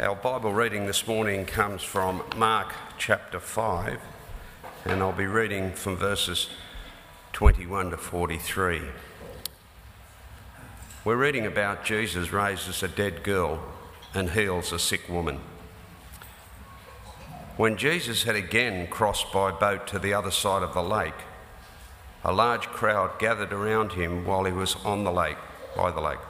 Our Bible reading this morning comes from Mark chapter 5, and I'll be reading from verses 21 to 43. We're reading about Jesus raises a dead girl and heals a sick woman. When Jesus had again crossed by boat to the other side of the lake, a large crowd gathered around him while he was on the lake, by the lake.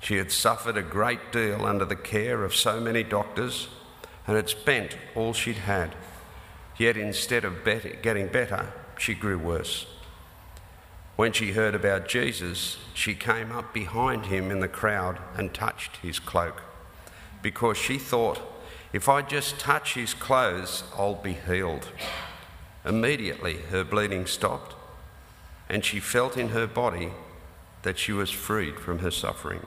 She had suffered a great deal under the care of so many doctors and had spent all she'd had. Yet instead of getting better, she grew worse. When she heard about Jesus, she came up behind him in the crowd and touched his cloak, because she thought, if I just touch his clothes, I'll be healed. Immediately, her bleeding stopped, and she felt in her body that she was freed from her suffering.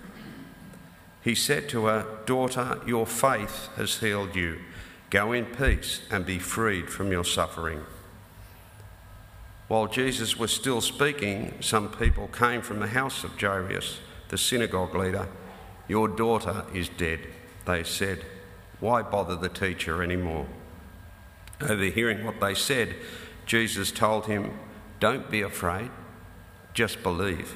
He said to her, Daughter, your faith has healed you. Go in peace and be freed from your suffering. While Jesus was still speaking, some people came from the house of Jairus, the synagogue leader. Your daughter is dead, they said. Why bother the teacher anymore? Overhearing what they said, Jesus told him, Don't be afraid, just believe.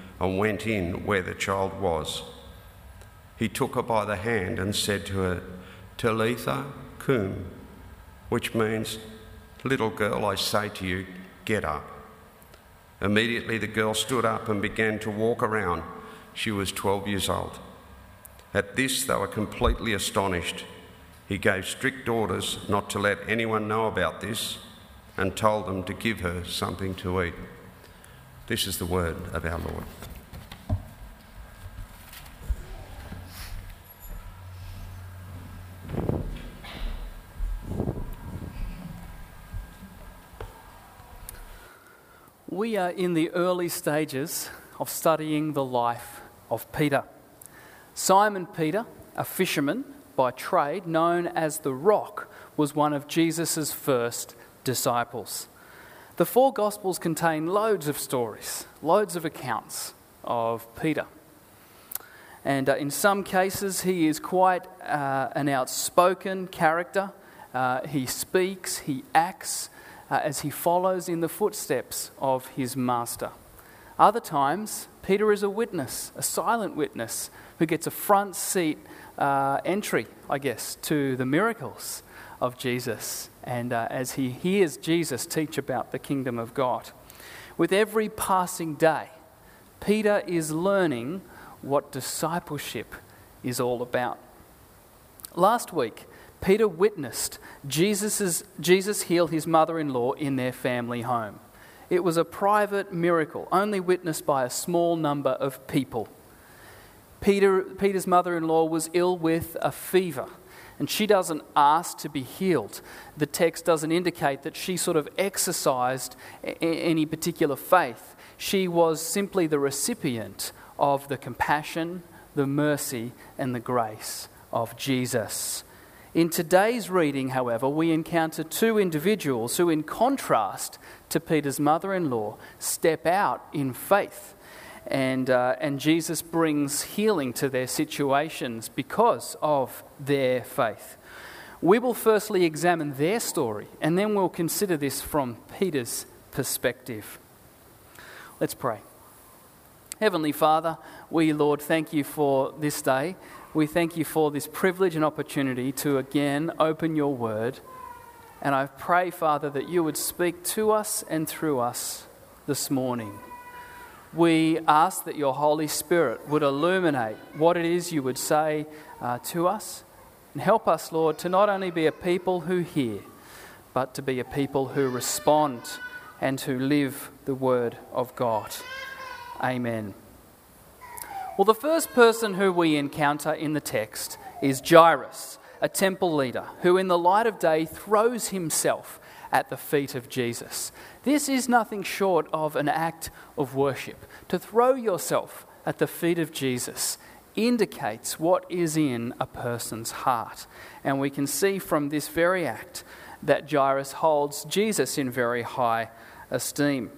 and went in where the child was. He took her by the hand and said to her, Talitha cum, which means, Little girl, I say to you, get up. Immediately the girl stood up and began to walk around. She was 12 years old. At this, they were completely astonished. He gave strict orders not to let anyone know about this and told them to give her something to eat. This is the word of our Lord. We are in the early stages of studying the life of Peter. Simon Peter, a fisherman by trade, known as the Rock, was one of Jesus' first disciples. The four Gospels contain loads of stories, loads of accounts of Peter. And uh, in some cases, he is quite uh, an outspoken character. Uh, he speaks, he acts, uh, as he follows in the footsteps of his master. Other times, Peter is a witness, a silent witness, who gets a front seat uh, entry, I guess, to the miracles of Jesus. And uh, as he hears Jesus teach about the kingdom of God, with every passing day, Peter is learning what discipleship is all about. Last week, Peter witnessed Jesus's, Jesus heal his mother in law in their family home. It was a private miracle, only witnessed by a small number of people. Peter, Peter's mother in law was ill with a fever, and she doesn't ask to be healed. The text doesn't indicate that she sort of exercised any particular faith. She was simply the recipient of the compassion, the mercy, and the grace of Jesus. In today's reading, however, we encounter two individuals who, in contrast to Peter's mother in law, step out in faith. And, uh, and Jesus brings healing to their situations because of their faith. We will firstly examine their story and then we'll consider this from Peter's perspective. Let's pray. Heavenly Father, we, Lord, thank you for this day. We thank you for this privilege and opportunity to again open your word. And I pray, Father, that you would speak to us and through us this morning. We ask that your Holy Spirit would illuminate what it is you would say uh, to us and help us, Lord, to not only be a people who hear, but to be a people who respond and who live the Word of God. Amen. Well, the first person who we encounter in the text is Jairus, a temple leader who, in the light of day, throws himself at the feet of Jesus. This is nothing short of an act of worship. To throw yourself at the feet of Jesus indicates what is in a person's heart. And we can see from this very act that Jairus holds Jesus in very high esteem.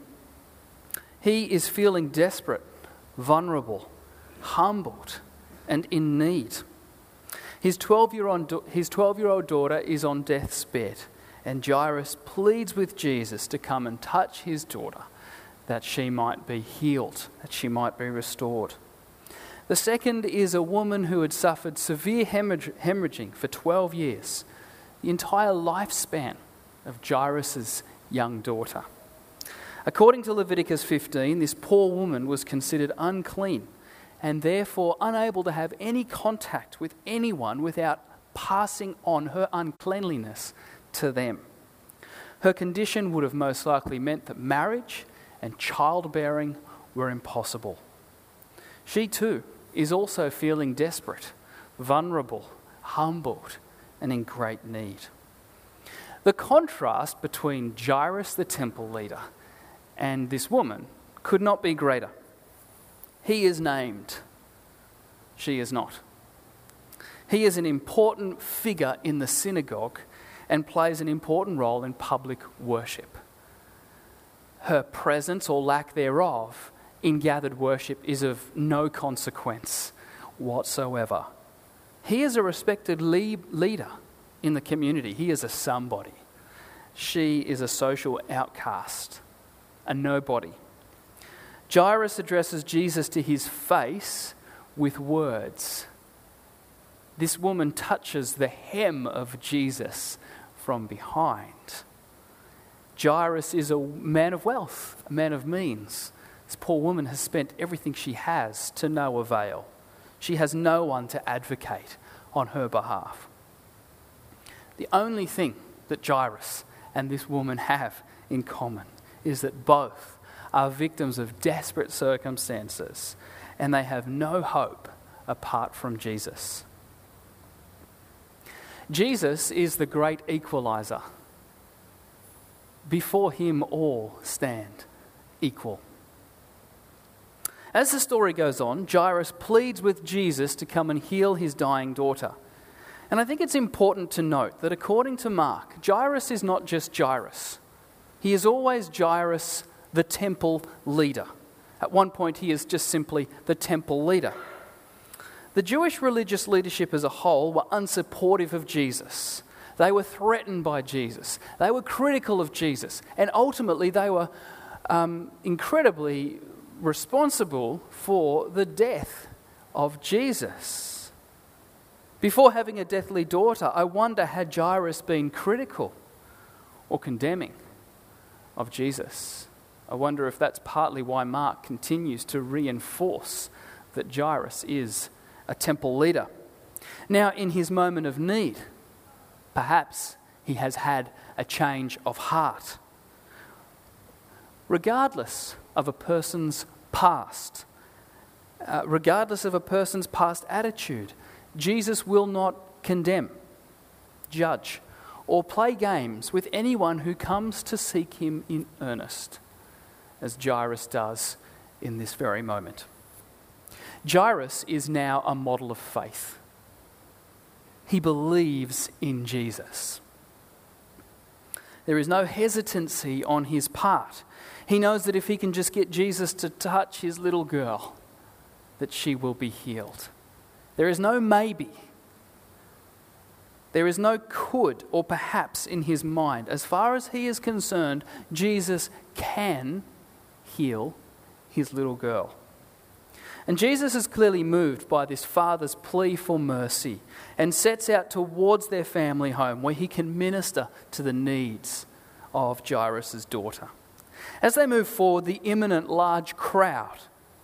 He is feeling desperate, vulnerable, humbled, and in need. His 12 year old daughter is on death's bed, and Jairus pleads with Jesus to come and touch his daughter that she might be healed, that she might be restored. The second is a woman who had suffered severe hemorrhaging for 12 years, the entire lifespan of Jairus' young daughter. According to Leviticus 15, this poor woman was considered unclean and therefore unable to have any contact with anyone without passing on her uncleanliness to them. Her condition would have most likely meant that marriage and childbearing were impossible. She too is also feeling desperate, vulnerable, humbled, and in great need. The contrast between Jairus, the temple leader, and this woman could not be greater. He is named, she is not. He is an important figure in the synagogue and plays an important role in public worship. Her presence or lack thereof in gathered worship is of no consequence whatsoever. He is a respected leader in the community, he is a somebody. She is a social outcast, a nobody. Jairus addresses Jesus to his face with words. This woman touches the hem of Jesus from behind. Jairus is a man of wealth, a man of means. This poor woman has spent everything she has to no avail. She has no one to advocate on her behalf. The only thing that Jairus and this woman have in common is that both are victims of desperate circumstances and they have no hope apart from Jesus. Jesus is the great equalizer. Before him, all stand equal. As the story goes on, Jairus pleads with Jesus to come and heal his dying daughter. And I think it's important to note that according to Mark, Jairus is not just Jairus, he is always Jairus the temple leader. At one point, he is just simply the temple leader. The Jewish religious leadership as a whole were unsupportive of Jesus. They were threatened by Jesus. They were critical of Jesus. And ultimately, they were um, incredibly responsible for the death of Jesus. Before having a deathly daughter, I wonder had Jairus been critical or condemning of Jesus? I wonder if that's partly why Mark continues to reinforce that Jairus is a temple leader. Now, in his moment of need, perhaps he has had a change of heart. Regardless of a person's past, uh, regardless of a person's past attitude, Jesus will not condemn, judge, or play games with anyone who comes to seek him in earnest as Jairus does in this very moment. Jairus is now a model of faith. he believes in Jesus. There is no hesitancy on his part. He knows that if he can just get Jesus to touch his little girl, that she will be healed. There is no maybe. There is no could or perhaps in his mind. As far as he is concerned, Jesus can heal his little girl. And Jesus is clearly moved by this father's plea for mercy and sets out towards their family home where he can minister to the needs of Jairus' daughter. As they move forward, the imminent large crowd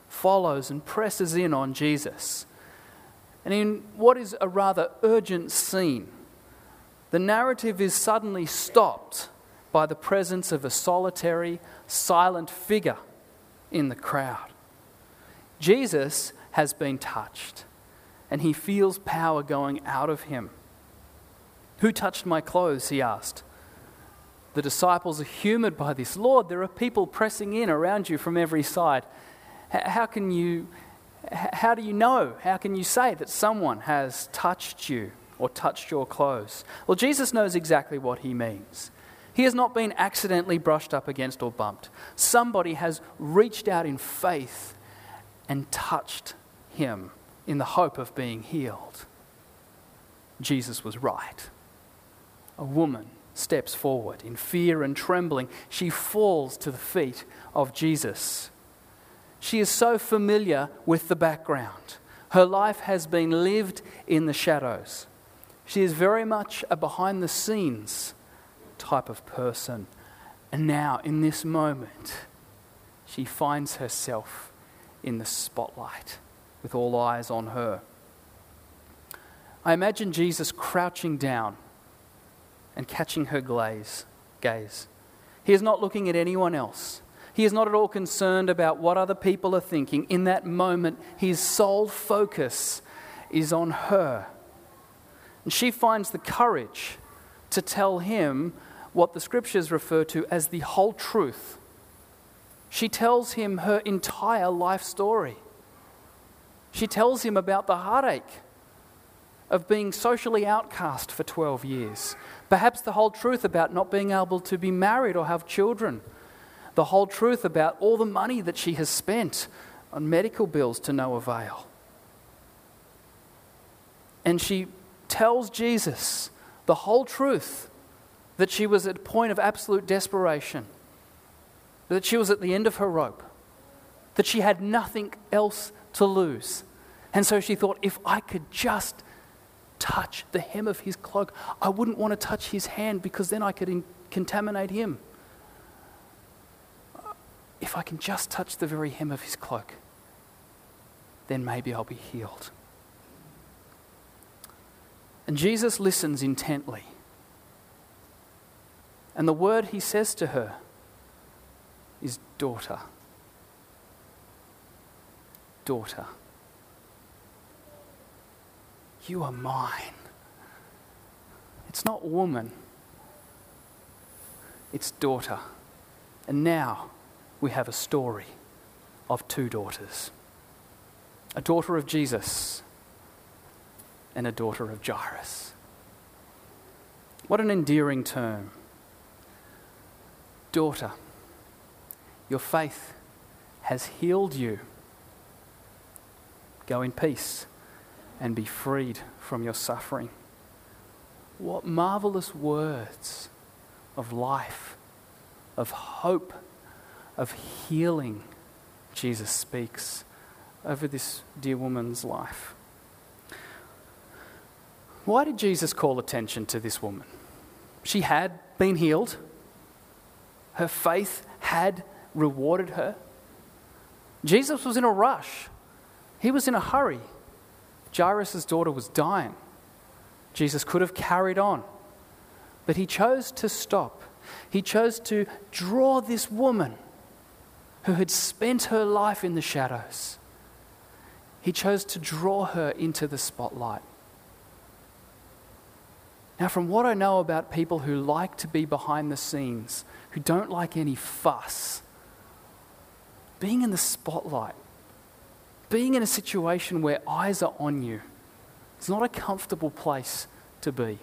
follows and presses in on Jesus. And in what is a rather urgent scene, the narrative is suddenly stopped by the presence of a solitary, silent figure in the crowd. Jesus has been touched, and he feels power going out of him. Who touched my clothes? He asked. The disciples are humored by this. Lord, there are people pressing in around you from every side. How can you, how do you know? How can you say that someone has touched you or touched your clothes? Well, Jesus knows exactly what he means. He has not been accidentally brushed up against or bumped. Somebody has reached out in faith and touched him in the hope of being healed. Jesus was right. A woman steps forward in fear and trembling. She falls to the feet of Jesus. She is so familiar with the background. Her life has been lived in the shadows. She is very much a behind the scenes type of person. And now, in this moment, she finds herself in the spotlight with all eyes on her. I imagine Jesus crouching down and catching her glaze, gaze. He is not looking at anyone else. He is not at all concerned about what other people are thinking. In that moment, his sole focus is on her. And she finds the courage to tell him what the scriptures refer to as the whole truth. She tells him her entire life story. She tells him about the heartache of being socially outcast for 12 years. Perhaps the whole truth about not being able to be married or have children the whole truth about all the money that she has spent on medical bills to no avail. And she tells Jesus the whole truth that she was at a point of absolute desperation, that she was at the end of her rope, that she had nothing else to lose. And so she thought, if I could just touch the hem of his cloak, I wouldn't want to touch his hand because then I could in- contaminate him if I can just touch the very hem of his cloak, then maybe I'll be healed. And Jesus listens intently. And the word he says to her is daughter. Daughter. You are mine. It's not woman, it's daughter. And now, we have a story of two daughters a daughter of Jesus and a daughter of Jairus. What an endearing term. Daughter, your faith has healed you. Go in peace and be freed from your suffering. What marvelous words of life, of hope of healing Jesus speaks over this dear woman's life. Why did Jesus call attention to this woman? She had been healed, her faith had rewarded her. Jesus was in a rush, he was in a hurry. Jairus' daughter was dying. Jesus could have carried on, but he chose to stop. He chose to draw this woman who had spent her life in the shadows. He chose to draw her into the spotlight. Now, from what I know about people who like to be behind the scenes, who don't like any fuss, being in the spotlight, being in a situation where eyes are on you, It's not a comfortable place to be.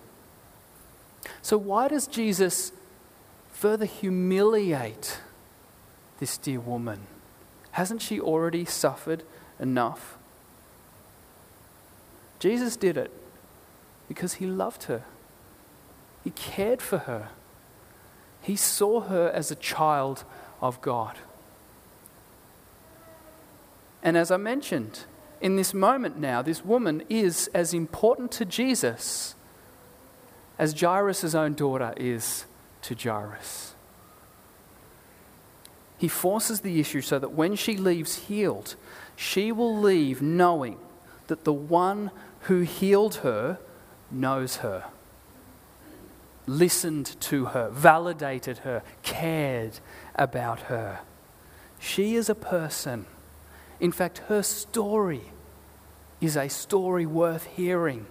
So, why does Jesus further humiliate this dear woman? Hasn't she already suffered enough? Jesus did it because he loved her, he cared for her, he saw her as a child of God. And as I mentioned, in this moment now, this woman is as important to Jesus as Jairus' own daughter is to Jairus. He forces the issue so that when she leaves healed, she will leave knowing that the one who healed her knows her, listened to her, validated her, cared about her. She is a person. In fact, her story is a story worth hearing.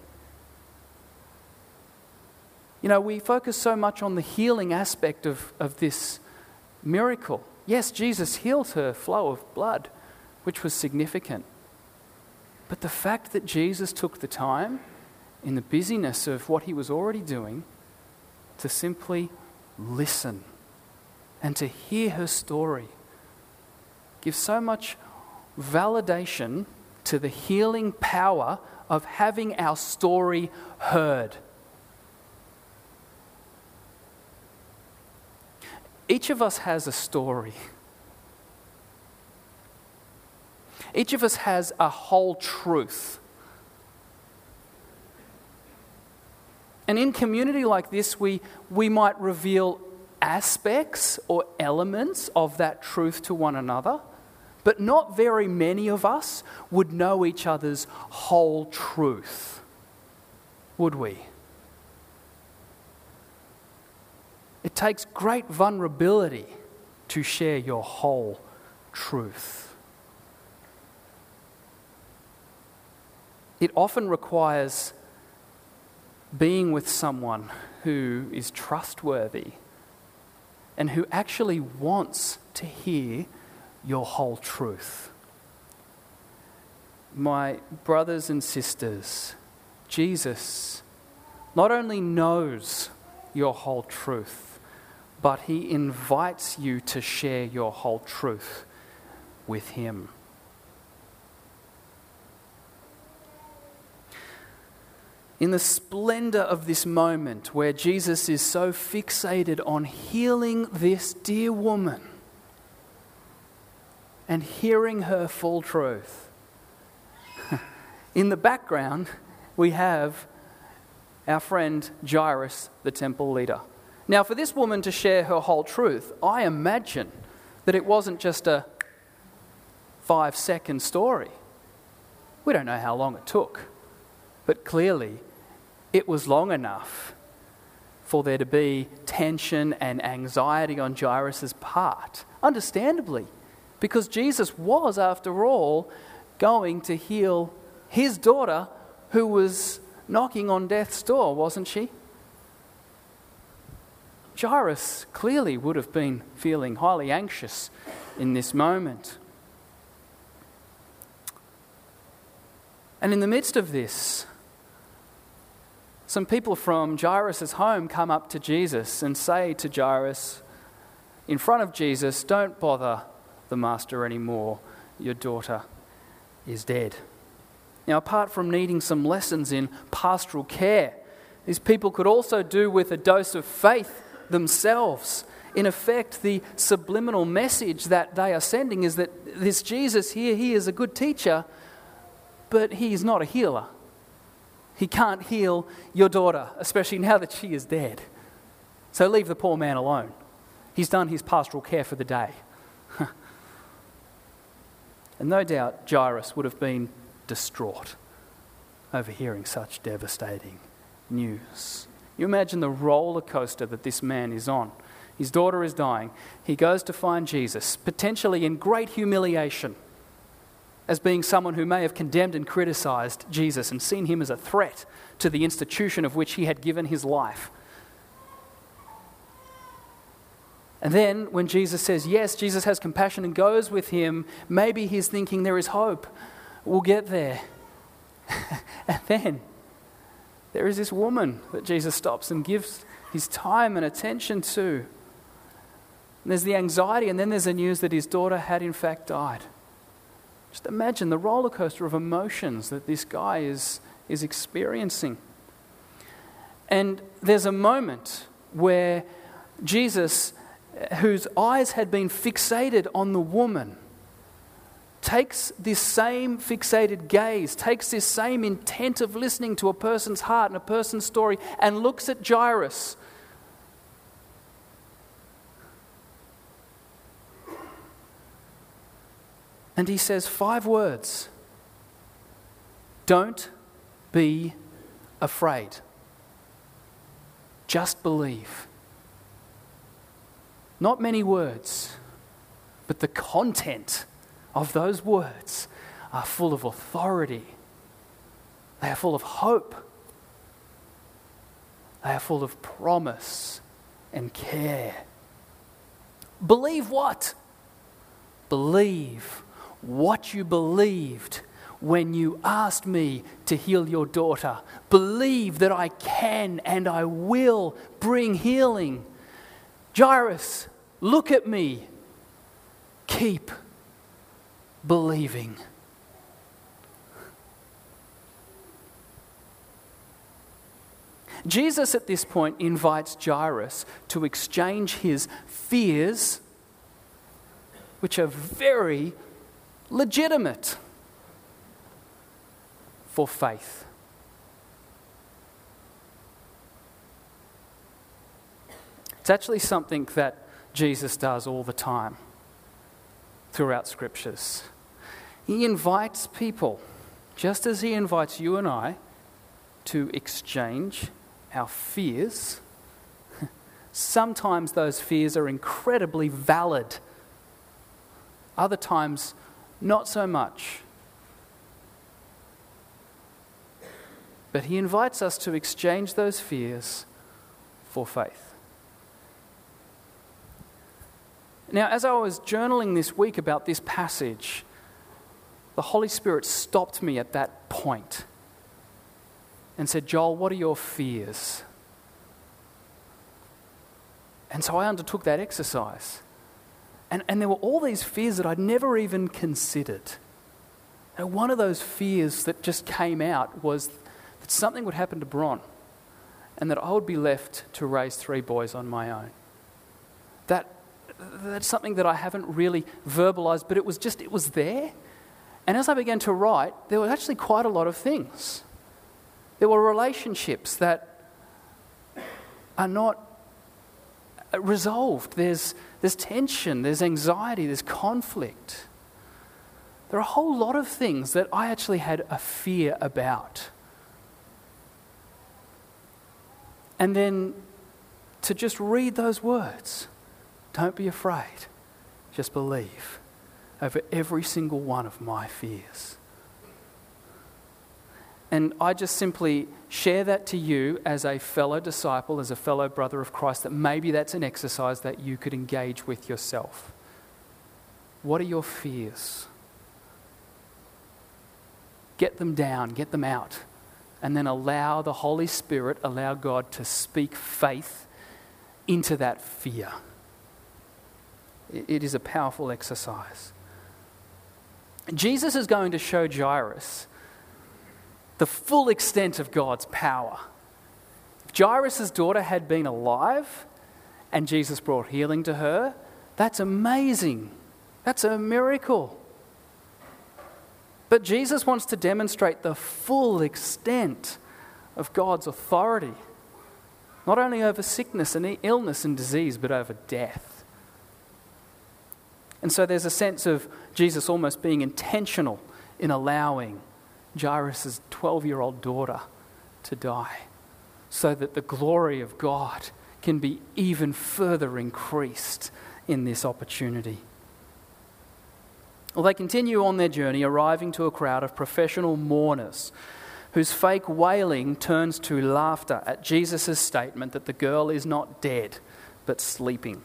You know, we focus so much on the healing aspect of, of this miracle. Yes, Jesus healed her flow of blood, which was significant. But the fact that Jesus took the time, in the busyness of what he was already doing, to simply listen and to hear her story gives so much validation to the healing power of having our story heard. Each of us has a story. Each of us has a whole truth. And in community like this, we, we might reveal aspects or elements of that truth to one another, but not very many of us would know each other's whole truth, would we? It takes great vulnerability to share your whole truth. It often requires being with someone who is trustworthy and who actually wants to hear your whole truth. My brothers and sisters, Jesus not only knows your whole truth, but he invites you to share your whole truth with him. In the splendor of this moment where Jesus is so fixated on healing this dear woman and hearing her full truth, in the background we have our friend Jairus, the temple leader. Now, for this woman to share her whole truth, I imagine that it wasn't just a five second story. We don't know how long it took, but clearly it was long enough for there to be tension and anxiety on Jairus' part. Understandably, because Jesus was, after all, going to heal his daughter who was knocking on death's door, wasn't she? Jairus clearly would have been feeling highly anxious in this moment. And in the midst of this, some people from Jairus' home come up to Jesus and say to Jairus, in front of Jesus, Don't bother the master anymore. Your daughter is dead. Now, apart from needing some lessons in pastoral care, these people could also do with a dose of faith themselves. In effect, the subliminal message that they are sending is that this Jesus here, he is a good teacher, but he is not a healer. He can't heal your daughter, especially now that she is dead. So leave the poor man alone. He's done his pastoral care for the day. and no doubt Jairus would have been distraught over hearing such devastating news. You imagine the roller coaster that this man is on. His daughter is dying. He goes to find Jesus, potentially in great humiliation, as being someone who may have condemned and criticized Jesus and seen him as a threat to the institution of which he had given his life. And then, when Jesus says yes, Jesus has compassion and goes with him, maybe he's thinking there is hope. We'll get there. and then there is this woman that Jesus stops and gives his time and attention to. And there's the anxiety, and then there's the news that his daughter had in fact died. Just imagine the roller coaster of emotions that this guy is, is experiencing. And there's a moment where Jesus, whose eyes had been fixated on the woman, takes this same fixated gaze, takes this same intent of listening to a person's heart and a person's story, and looks at Jairus. And he says five words Don't be afraid. Just believe. Not many words, but the content of those words are full of authority. They are full of hope. They are full of promise and care. Believe what? Believe what you believed when you asked me to heal your daughter. Believe that I can and I will bring healing. Jairus, look at me. Keep believing. Jesus at this point invites Jairus to exchange his fears, which are very legitimate, for faith. It's actually something that Jesus does all the time throughout scriptures. He invites people, just as He invites you and I, to exchange our fears. Sometimes those fears are incredibly valid, other times, not so much. But He invites us to exchange those fears for faith. Now, as I was journaling this week about this passage, the Holy Spirit stopped me at that point and said, Joel, what are your fears? And so I undertook that exercise. And, and there were all these fears that I'd never even considered. And one of those fears that just came out was that something would happen to Bron and that I would be left to raise three boys on my own. That, that's something that I haven't really verbalized, but it was just, it was there. And as I began to write, there were actually quite a lot of things. There were relationships that are not resolved. There's, there's tension, there's anxiety, there's conflict. There are a whole lot of things that I actually had a fear about. And then to just read those words don't be afraid, just believe over every single one of my fears. And I just simply share that to you as a fellow disciple, as a fellow brother of Christ, that maybe that's an exercise that you could engage with yourself. What are your fears? Get them down, get them out, and then allow the Holy Spirit, allow God to speak faith into that fear. It is a powerful exercise. Jesus is going to show Jairus the full extent of God's power. If Jairus' daughter had been alive and Jesus brought healing to her, that's amazing. That's a miracle. But Jesus wants to demonstrate the full extent of God's authority, not only over sickness and illness and disease, but over death. And so there's a sense of Jesus almost being intentional in allowing Jairus' 12 year old daughter to die so that the glory of God can be even further increased in this opportunity. Well, they continue on their journey, arriving to a crowd of professional mourners whose fake wailing turns to laughter at Jesus' statement that the girl is not dead but sleeping.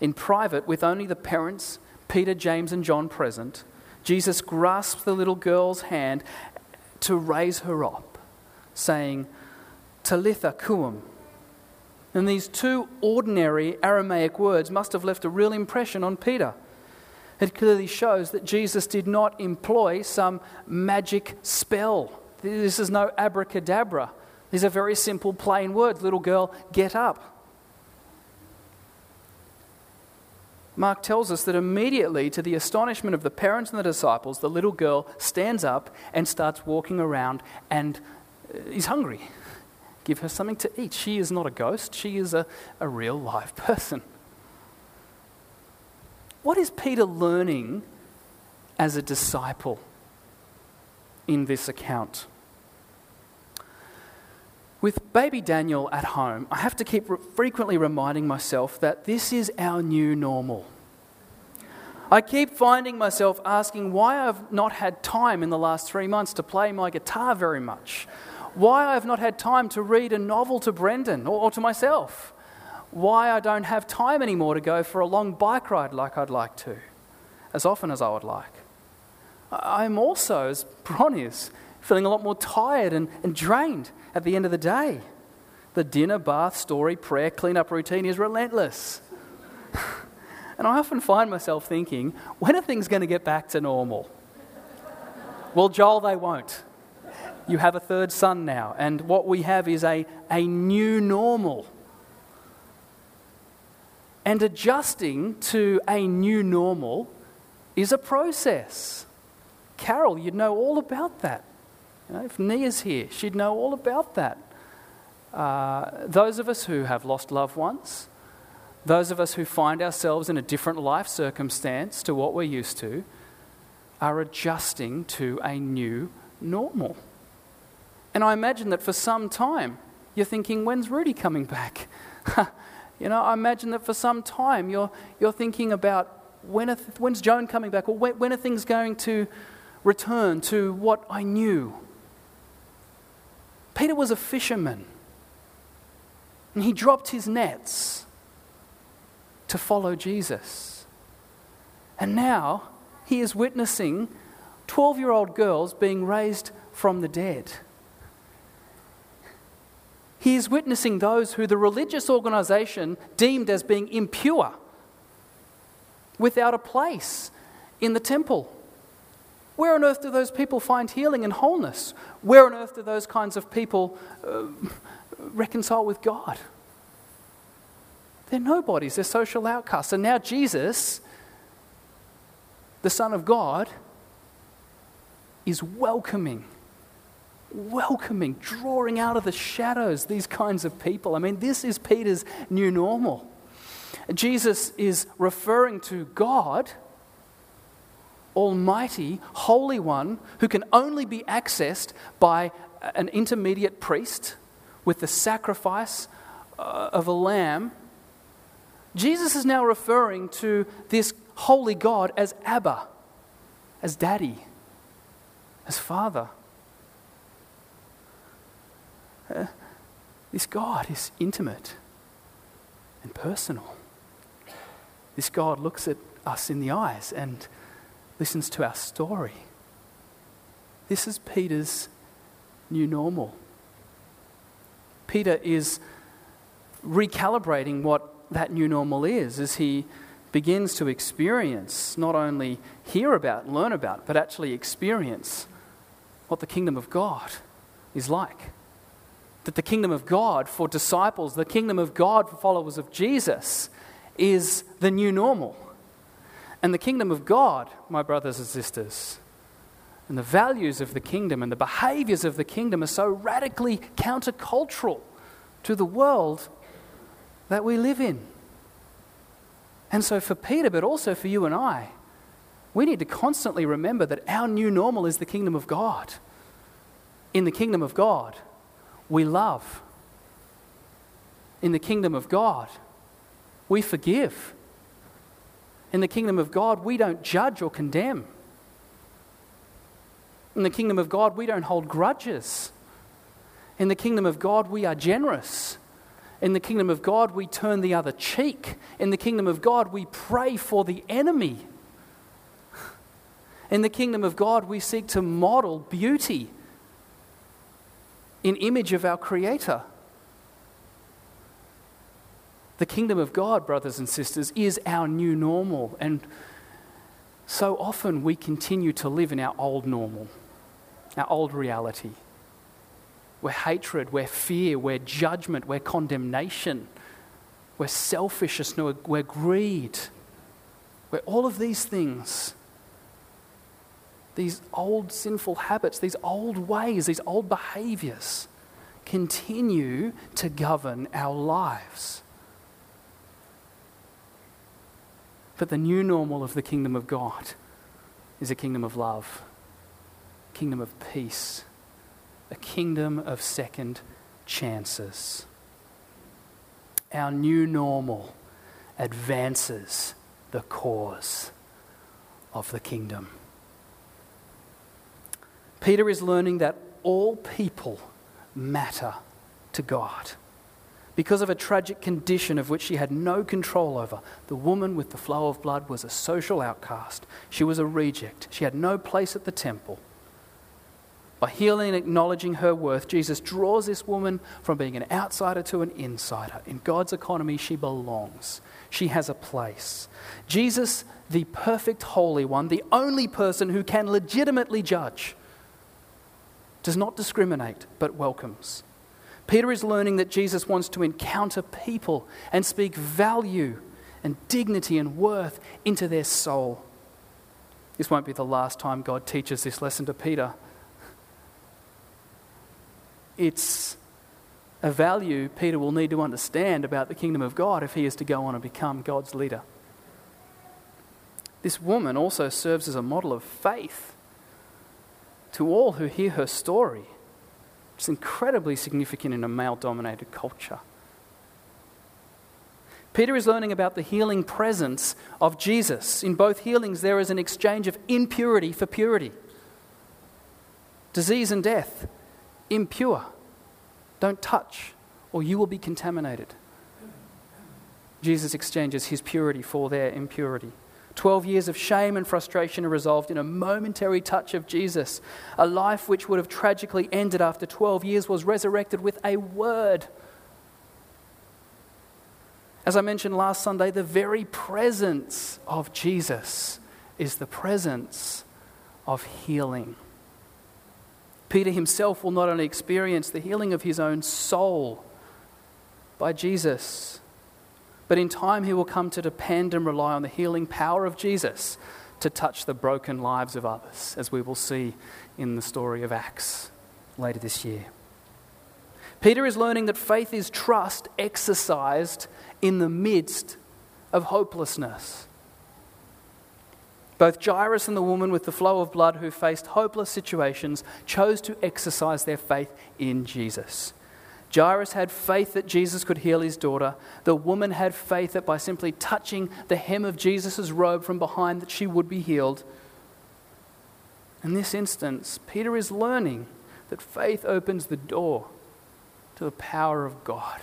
In private, with only the parents Peter, James, and John present, Jesus grasped the little girl's hand to raise her up saying, Talitha koum. And these two ordinary Aramaic words must have left a real impression on Peter. It clearly shows that Jesus did not employ some magic spell. This is no abracadabra. These are very simple, plain words. Little girl, get up. Mark tells us that immediately, to the astonishment of the parents and the disciples, the little girl stands up and starts walking around and uh, is hungry. Give her something to eat. She is not a ghost, she is a, a real live person. What is Peter learning as a disciple in this account? With baby Daniel at home, I have to keep re- frequently reminding myself that this is our new normal. I keep finding myself asking why I've not had time in the last three months to play my guitar very much, why I've not had time to read a novel to Brendan or, or to myself why I don't have time anymore to go for a long bike ride like I'd like to, as often as I would like. I'm also, as Bron is, feeling a lot more tired and, and drained at the end of the day. The dinner, bath, story, prayer, clean-up routine is relentless. and I often find myself thinking, when are things going to get back to normal? well, Joel, they won't. You have a third son now, and what we have is a, a new normal. And adjusting to a new normal is a process. Carol, you'd know all about that. You know, if Nia's here, she'd know all about that. Uh, those of us who have lost loved ones, those of us who find ourselves in a different life circumstance to what we're used to, are adjusting to a new normal. And I imagine that for some time, you're thinking, when's Rudy coming back? You know, I imagine that for some time you're, you're thinking about when th- when's Joan coming back, or when, when are things going to return to what I knew? Peter was a fisherman, and he dropped his nets to follow Jesus. And now he is witnessing 12 year old girls being raised from the dead. He is witnessing those who the religious organization deemed as being impure, without a place in the temple. Where on earth do those people find healing and wholeness? Where on earth do those kinds of people uh, reconcile with God? They're nobodies, they're social outcasts. And now Jesus, the Son of God, is welcoming welcoming, drawing out of the shadows these kinds of people. I mean, this is Peter's new normal. Jesus is referring to God, Almighty, Holy One, who can only be accessed by an intermediate priest with the sacrifice uh, of a lamb. Jesus is now referring to this holy God as Abba, as Daddy, as Father. Uh, this God is intimate and personal. This God looks at us in the eyes and listens to our story. This is Peter's new normal. Peter is recalibrating what that new normal is as he begins to experience, not only hear about, learn about, but actually experience what the kingdom of God is like that the kingdom of God for disciples, the kingdom of God for followers of Jesus, is the new normal. And the kingdom of God, my brothers and sisters, and the values of the kingdom and the behaviors of the kingdom are so radically countercultural to the world that we live in. And so, for Peter, but also for you and I, we need to constantly remember that our new normal is the kingdom of God. In the kingdom of God, we love. In the kingdom of God, we forgive. In the kingdom of God, we don't judge or condemn. In the kingdom of God, we don't hold grudges. In the kingdom of God, we are generous. In the kingdom of God, we turn the other cheek. In the kingdom of God, we pray for the enemy. In the kingdom of God, we seek to model beauty in image of our Creator. The kingdom of God, brothers and sisters, is our new normal. And so often we continue to live in our old normal, our old reality. Where hatred, where fear, where judgment, where condemnation, where selfishness, where greed, where all of these things, these old sinful habits, these old ways, these old behaviors continue to govern our lives. But the new normal of the kingdom of God is a kingdom of love, kingdom of peace, a kingdom of second chances. Our new normal advances the cause of the kingdom. Peter is learning that all people matter to God. Because of a tragic condition of which she had no control over, the woman with the flow of blood was a social outcast. She was a reject. She had no place at the temple. By healing and acknowledging her worth, Jesus draws this woman from being an outsider to an insider. In God's economy, she belongs. She has a place. Jesus, the perfect Holy One, the only person who can legitimately judge, does not discriminate but welcomes. Peter is learning that Jesus wants to encounter people and speak value and dignity and worth into their soul. This won't be the last time God teaches this lesson to Peter. It's a value Peter will need to understand about the kingdom of God if he is to go on and become God's leader. This woman also serves as a model of faith to all who hear her story. It's incredibly significant in a male dominated culture. Peter is learning about the healing presence of Jesus. In both healings, there is an exchange of impurity for purity. Disease and death, impure. Don't touch, or you will be contaminated. Jesus exchanges his purity for their impurity. 12 years of shame and frustration are resolved in a momentary touch of Jesus. A life which would have tragically ended after 12 years was resurrected with a word. As I mentioned last Sunday, the very presence of Jesus is the presence of healing. Peter himself will not only experience the healing of his own soul by Jesus, but in time, he will come to depend and rely on the healing power of Jesus to touch the broken lives of others, as we will see in the story of Acts later this year. Peter is learning that faith is trust exercised in the midst of hopelessness. Both Jairus and the woman with the flow of blood who faced hopeless situations chose to exercise their faith in Jesus. Jairus had faith that Jesus could heal his daughter. The woman had faith that by simply touching the hem of Jesus' robe from behind that she would be healed. In this instance, Peter is learning that faith opens the door to the power of God.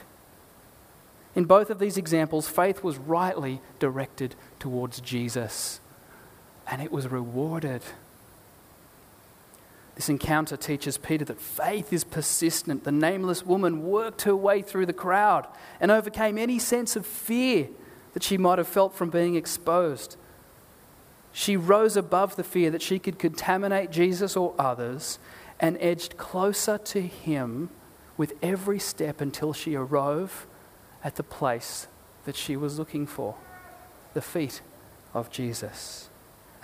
In both of these examples, faith was rightly directed towards Jesus, and it was rewarded. This encounter teaches Peter that faith is persistent. The nameless woman worked her way through the crowd and overcame any sense of fear that she might have felt from being exposed. She rose above the fear that she could contaminate Jesus or others and edged closer to him with every step until she arrived at the place that she was looking for the feet of Jesus.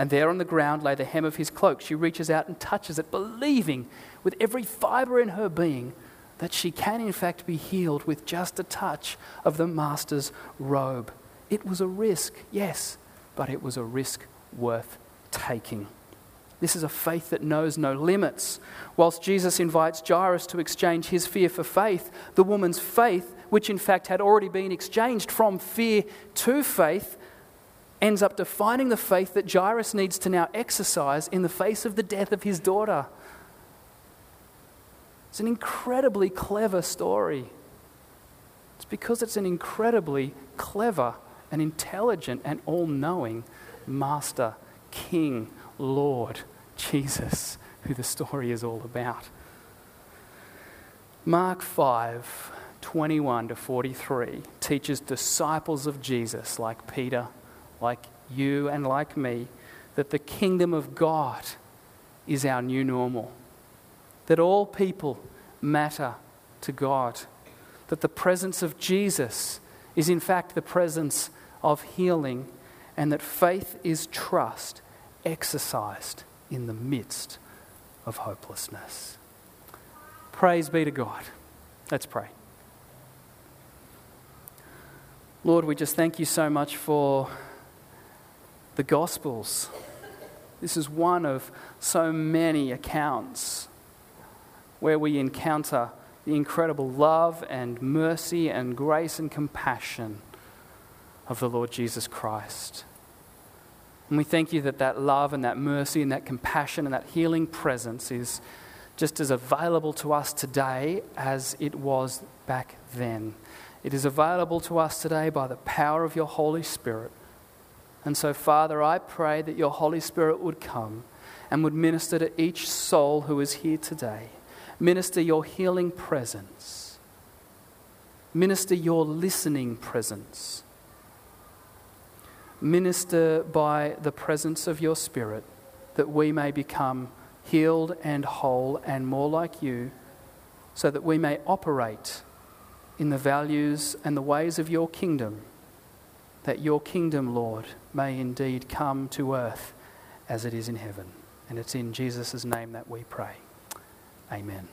And there on the ground lay the hem of his cloak. She reaches out and touches it, believing with every fiber in her being that she can, in fact, be healed with just a touch of the Master's robe. It was a risk, yes, but it was a risk worth taking. This is a faith that knows no limits. Whilst Jesus invites Jairus to exchange his fear for faith, the woman's faith, which in fact had already been exchanged from fear to faith, ends up defining the faith that Jairus needs to now exercise in the face of the death of his daughter. It's an incredibly clever story. It's because it's an incredibly clever and intelligent and all knowing Master, King, Lord, Jesus, who the story is all about. Mark 5 21 to 43 teaches disciples of Jesus, like Peter, like you, and like me, that the kingdom of God is our new normal, that all people matter to God, that the presence of Jesus is in fact the presence of healing, and that faith is trust exercised in the midst of hopelessness. Praise be to God. Let's pray. Lord, we just thank you so much for the Gospels. This is one of so many accounts where we encounter the incredible love and mercy and grace and compassion of the Lord Jesus Christ. And we thank you that that love and that mercy and that compassion and that healing presence is just as available to us today as it was back then. It is available to us today by the power of your Holy Spirit. And so, Father, I pray that your Holy Spirit would come and would minister to each soul who is here today. Minister your healing presence. Minister your listening presence. Minister by the presence of your Spirit that we may become healed and whole and more like you, so that we may operate in the values and the ways of your kingdom, that your kingdom, Lord, may indeed come to earth as it is in heaven. And it's in Jesus' name that we pray. Amen.